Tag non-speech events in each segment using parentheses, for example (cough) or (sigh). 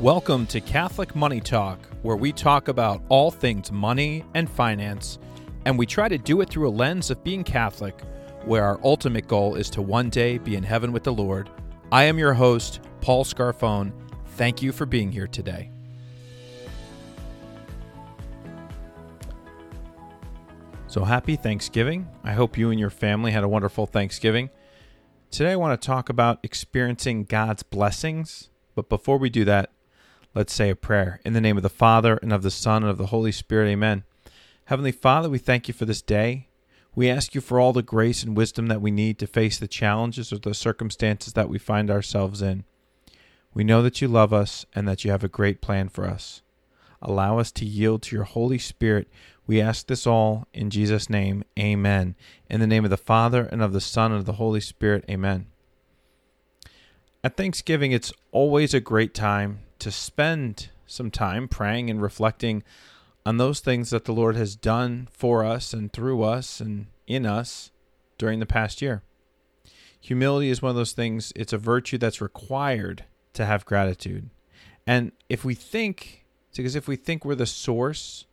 Welcome to Catholic Money Talk, where we talk about all things money and finance, and we try to do it through a lens of being Catholic, where our ultimate goal is to one day be in heaven with the Lord. I am your host, Paul Scarfone. Thank you for being here today. So happy Thanksgiving. I hope you and your family had a wonderful Thanksgiving. Today I want to talk about experiencing God's blessings. But before we do that, Let's say a prayer. In the name of the Father, and of the Son, and of the Holy Spirit, amen. Heavenly Father, we thank you for this day. We ask you for all the grace and wisdom that we need to face the challenges or the circumstances that we find ourselves in. We know that you love us and that you have a great plan for us. Allow us to yield to your Holy Spirit. We ask this all in Jesus' name. Amen. In the name of the Father, and of the Son, and of the Holy Spirit. Amen. At Thanksgiving, it's always a great time to spend some time praying and reflecting on those things that the Lord has done for us and through us and in us during the past year. Humility is one of those things, it's a virtue that's required to have gratitude. And if we think, because if we think we're the source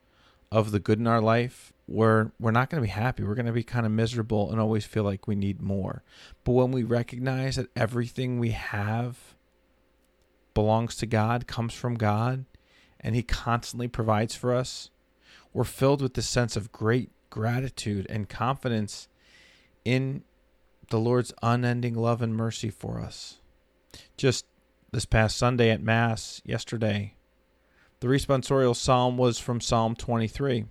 of the good in our life, we're we're not going to be happy. We're going to be kind of miserable and always feel like we need more. But when we recognize that everything we have belongs to God, comes from God, and He constantly provides for us, we're filled with this sense of great gratitude and confidence in the Lord's unending love and mercy for us. Just this past Sunday at Mass, yesterday, the responsorial psalm was from Psalm 23.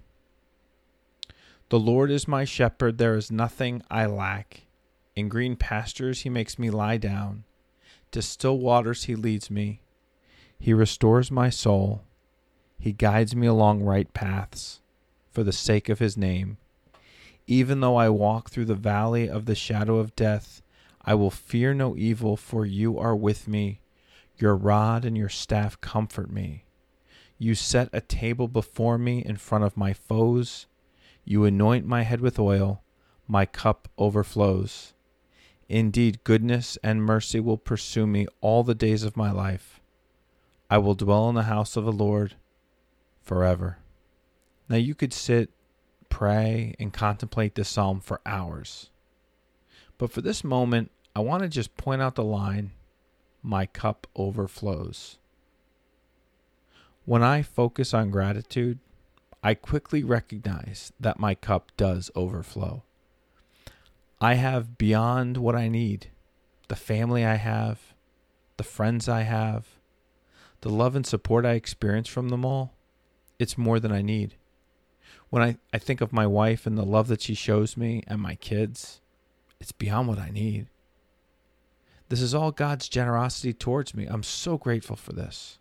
The Lord is my shepherd, there is nothing I lack. In green pastures he makes me lie down. To still waters he leads me. He restores my soul. He guides me along right paths for the sake of his name. Even though I walk through the valley of the shadow of death, I will fear no evil, for you are with me. Your rod and your staff comfort me. You set a table before me in front of my foes. You anoint my head with oil. My cup overflows. Indeed, goodness and mercy will pursue me all the days of my life. I will dwell in the house of the Lord forever. Now, you could sit, pray, and contemplate this psalm for hours. But for this moment, I want to just point out the line My cup overflows. When I focus on gratitude, I quickly recognize that my cup does overflow. I have beyond what I need the family I have, the friends I have, the love and support I experience from them all. It's more than I need. When I, I think of my wife and the love that she shows me and my kids, it's beyond what I need. This is all God's generosity towards me. I'm so grateful for this.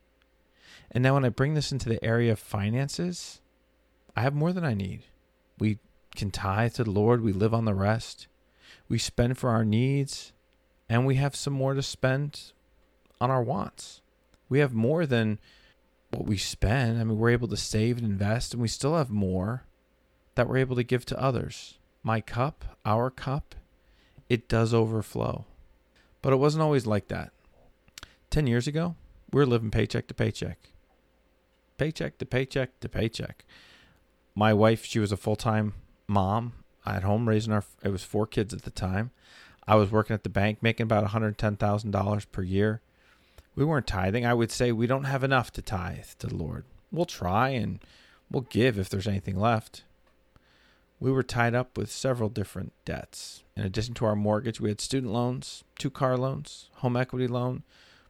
And now, when I bring this into the area of finances, I have more than I need. We can tithe to the Lord, we live on the rest we spend for our needs, and we have some more to spend on our wants. We have more than what we spend. I mean, we're able to save and invest, and we still have more that we're able to give to others. My cup, our cup, it does overflow. But it wasn't always like that. 10 years ago, we were living paycheck to paycheck. Paycheck to paycheck to paycheck. My wife, she was a full time mom at home raising our it was four kids at the time. I was working at the bank making about $110,000 per year. We weren't tithing. I would say we don't have enough to tithe to the Lord. We'll try and we'll give if there's anything left. We were tied up with several different debts. In addition to our mortgage, we had student loans, two car loans, home equity loan,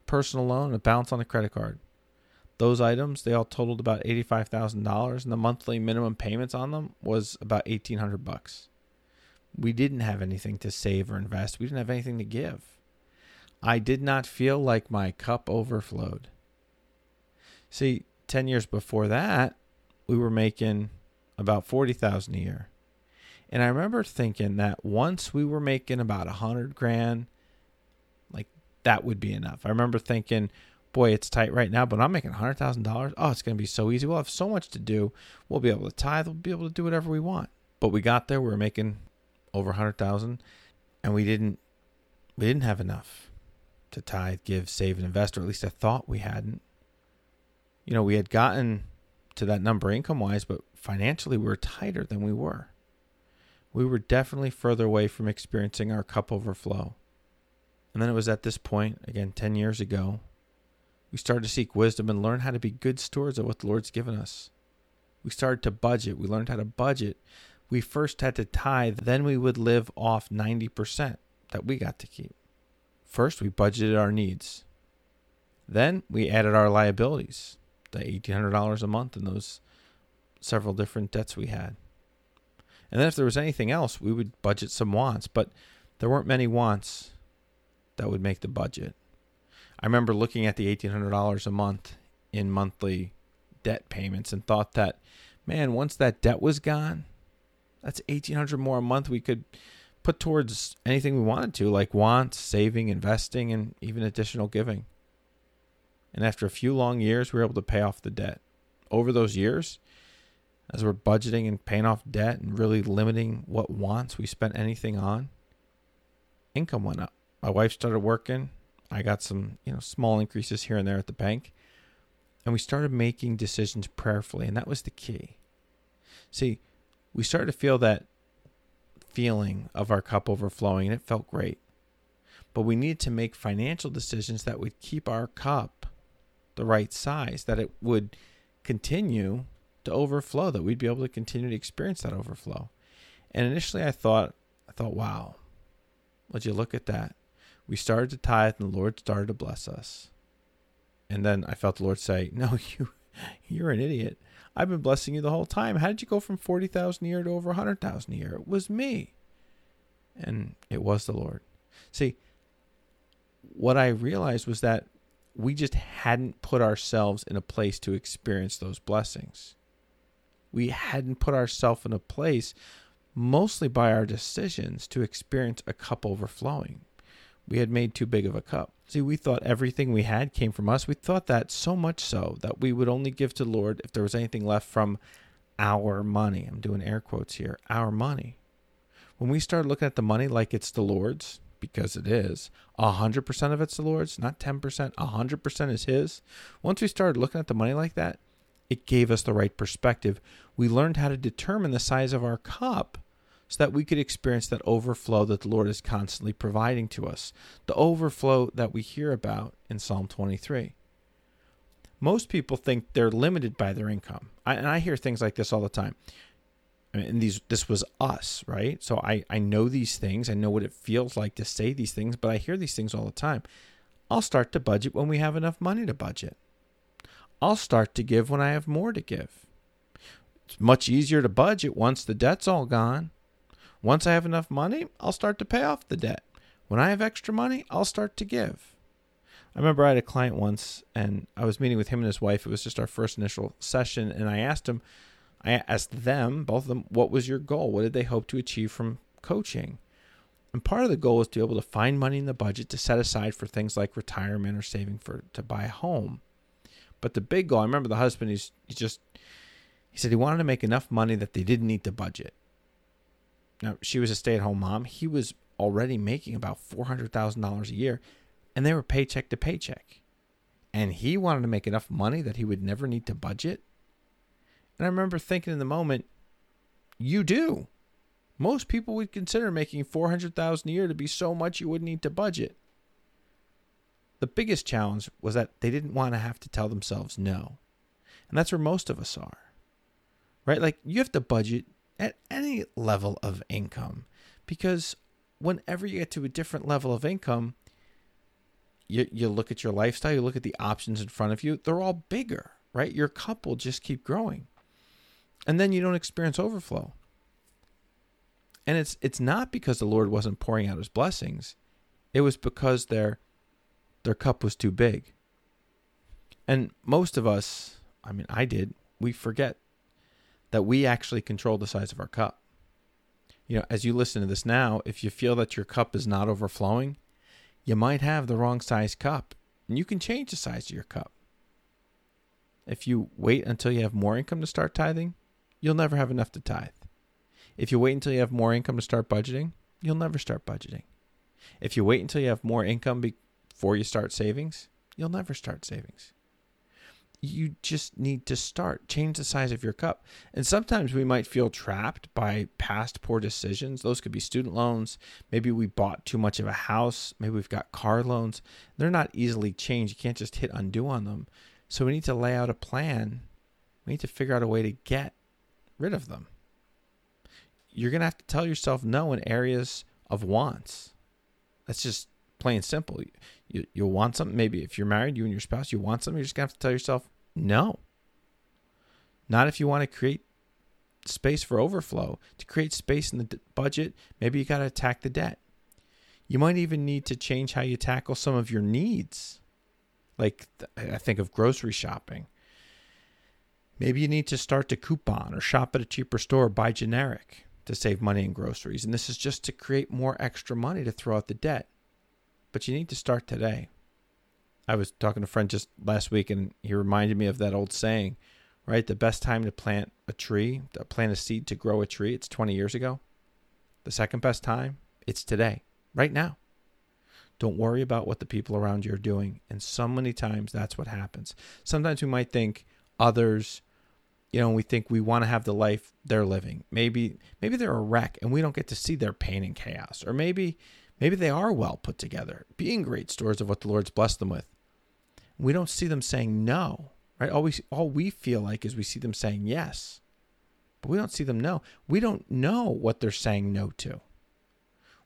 personal loan, and a balance on a credit card. Those items, they all totaled about $85,000 and the monthly minimum payments on them was about 1800 bucks. We didn't have anything to save or invest. We didn't have anything to give. I did not feel like my cup overflowed. See, 10 years before that, we were making about 40,000 a year. And I remember thinking that once we were making about a 100 grand, like that would be enough. I remember thinking boy, it's tight right now, but I'm making $100,000. Oh, it's going to be so easy. We'll have so much to do. We'll be able to tithe. We'll be able to do whatever we want. But we got there. We were making over 100,000 and we didn't we didn't have enough to tithe, give, save and invest, or at least I thought we hadn't. you know, we had gotten to that number income wise, but financially we were tighter than we were. We were definitely further away from experiencing our cup overflow. And then it was at this point, again, 10 years ago, we started to seek wisdom and learn how to be good stewards of what the Lord's given us. We started to budget. We learned how to budget. We first had to tithe, then we would live off 90% that we got to keep. First, we budgeted our needs. Then we added our liabilities, the $1,800 a month and those several different debts we had. And then if there was anything else, we would budget some wants, but there weren't many wants that would make the budget. I remember looking at the $1,800 a month in monthly debt payments and thought that, man, once that debt was gone, that's 1800 more a month we could put towards anything we wanted to, like wants, saving, investing, and even additional giving. And after a few long years, we were able to pay off the debt. Over those years, as we're budgeting and paying off debt and really limiting what wants we spent anything on, income went up. My wife started working. I got some, you know, small increases here and there at the bank. And we started making decisions prayerfully, and that was the key. See, we started to feel that feeling of our cup overflowing, and it felt great. But we needed to make financial decisions that would keep our cup the right size, that it would continue to overflow, that we'd be able to continue to experience that overflow. And initially I thought, I thought, wow, would you look at that? We started to tithe and the Lord started to bless us. And then I felt the Lord say, No, (laughs) you you're an idiot. I've been blessing you the whole time. How did you go from 40,000 a year to over 100,000 a year? It was me. And it was the Lord. See, what I realized was that we just hadn't put ourselves in a place to experience those blessings. We hadn't put ourselves in a place, mostly by our decisions, to experience a cup overflowing. We had made too big of a cup. See, we thought everything we had came from us. We thought that so much so that we would only give to the Lord if there was anything left from our money. I'm doing air quotes here our money. When we start looking at the money like it's the Lord's, because it is, 100% of it's the Lord's, not 10%, 100% is His. Once we started looking at the money like that, it gave us the right perspective. We learned how to determine the size of our cup so that we could experience that overflow that the Lord is constantly providing to us, the overflow that we hear about in Psalm 23. Most people think they're limited by their income. I, and I hear things like this all the time. And these this was us, right? So I, I know these things. I know what it feels like to say these things, but I hear these things all the time. I'll start to budget when we have enough money to budget. I'll start to give when I have more to give. It's much easier to budget once the debt's all gone. Once I have enough money, I'll start to pay off the debt. When I have extra money, I'll start to give. I remember I had a client once and I was meeting with him and his wife. It was just our first initial session. And I asked him, I asked them, both of them, what was your goal? What did they hope to achieve from coaching? And part of the goal was to be able to find money in the budget to set aside for things like retirement or saving for to buy a home. But the big goal, I remember the husband, he's, he just, he said he wanted to make enough money that they didn't need the budget. Now, she was a stay at home mom. He was already making about $400,000 a year, and they were paycheck to paycheck. And he wanted to make enough money that he would never need to budget. And I remember thinking in the moment, you do. Most people would consider making 400,000 a year to be so much you wouldn't need to budget. The biggest challenge was that they didn't want to have to tell themselves no. And that's where most of us are. Right? Like you have to budget at any level of income because whenever you get to a different level of income, you, you look at your lifestyle, you look at the options in front of you, they're all bigger, right? Your cup will just keep growing. And then you don't experience overflow. And it's it's not because the Lord wasn't pouring out his blessings. It was because their their cup was too big. And most of us, I mean I did, we forget that we actually control the size of our cup. You know, as you listen to this now, if you feel that your cup is not overflowing, you might have the wrong size cup, and you can change the size of your cup. If you wait until you have more income to start tithing, you'll never have enough to tithe. If you wait until you have more income to start budgeting, you'll never start budgeting. If you wait until you have more income before you start savings, you'll never start savings. You just need to start. Change the size of your cup. And sometimes we might feel trapped by past poor decisions. Those could be student loans. Maybe we bought too much of a house. Maybe we've got car loans. They're not easily changed. You can't just hit undo on them. So we need to lay out a plan. We need to figure out a way to get rid of them. You're going to have to tell yourself no in areas of wants. That's just plain simple. You, you'll want something, maybe if you're married, you and your spouse, you want something, you're just going to have to tell yourself no. Not if you want to create space for overflow. To create space in the d- budget, maybe you got to attack the debt. You might even need to change how you tackle some of your needs. Like, th- I think of grocery shopping. Maybe you need to start to coupon or shop at a cheaper store, buy generic to save money in groceries. And this is just to create more extra money to throw out the debt but you need to start today. I was talking to a friend just last week, and he reminded me of that old saying, right? The best time to plant a tree, to plant a seed to grow a tree, it's 20 years ago. The second best time, it's today, right now. Don't worry about what the people around you are doing. And so many times that's what happens. Sometimes we might think others, you know, we think we want to have the life they're living. Maybe maybe they're a wreck and we don't get to see their pain and chaos. Or maybe Maybe they are well put together, being great stores of what the Lord's blessed them with. We don't see them saying no, right? All we, all we feel like is we see them saying yes, but we don't see them no. We don't know what they're saying no to.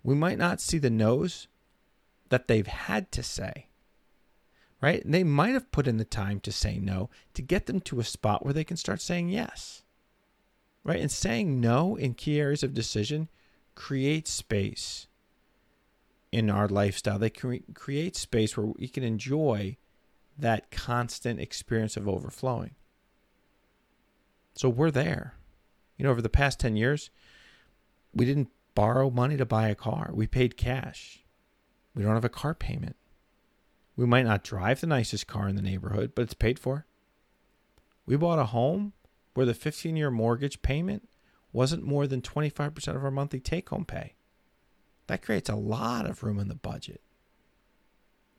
We might not see the no's that they've had to say, right? And they might have put in the time to say no to get them to a spot where they can start saying yes, right? And saying no in key areas of decision creates space in our lifestyle. They cre- create space where we can enjoy that constant experience of overflowing. So we're there. You know, over the past 10 years, we didn't borrow money to buy a car. We paid cash. We don't have a car payment. We might not drive the nicest car in the neighborhood, but it's paid for. We bought a home where the 15 year mortgage payment wasn't more than 25% of our monthly take home pay. That creates a lot of room in the budget,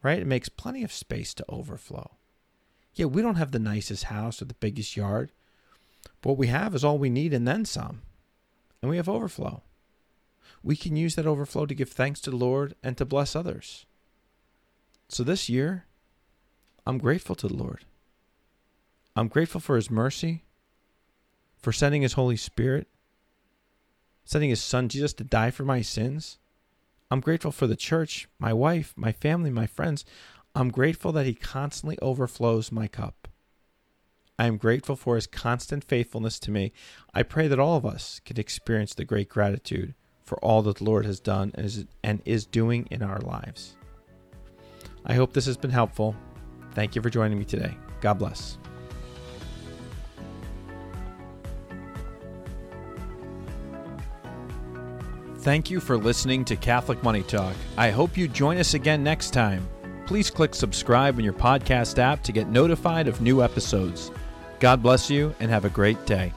right? It makes plenty of space to overflow. Yeah, we don't have the nicest house or the biggest yard, but what we have is all we need and then some. And we have overflow. We can use that overflow to give thanks to the Lord and to bless others. So this year, I'm grateful to the Lord. I'm grateful for His mercy, for sending His Holy Spirit, sending His Son Jesus to die for my sins, I'm grateful for the church, my wife, my family, my friends. I'm grateful that He constantly overflows my cup. I am grateful for His constant faithfulness to me. I pray that all of us can experience the great gratitude for all that the Lord has done and is, and is doing in our lives. I hope this has been helpful. Thank you for joining me today. God bless. Thank you for listening to Catholic Money Talk. I hope you join us again next time. Please click subscribe in your podcast app to get notified of new episodes. God bless you and have a great day.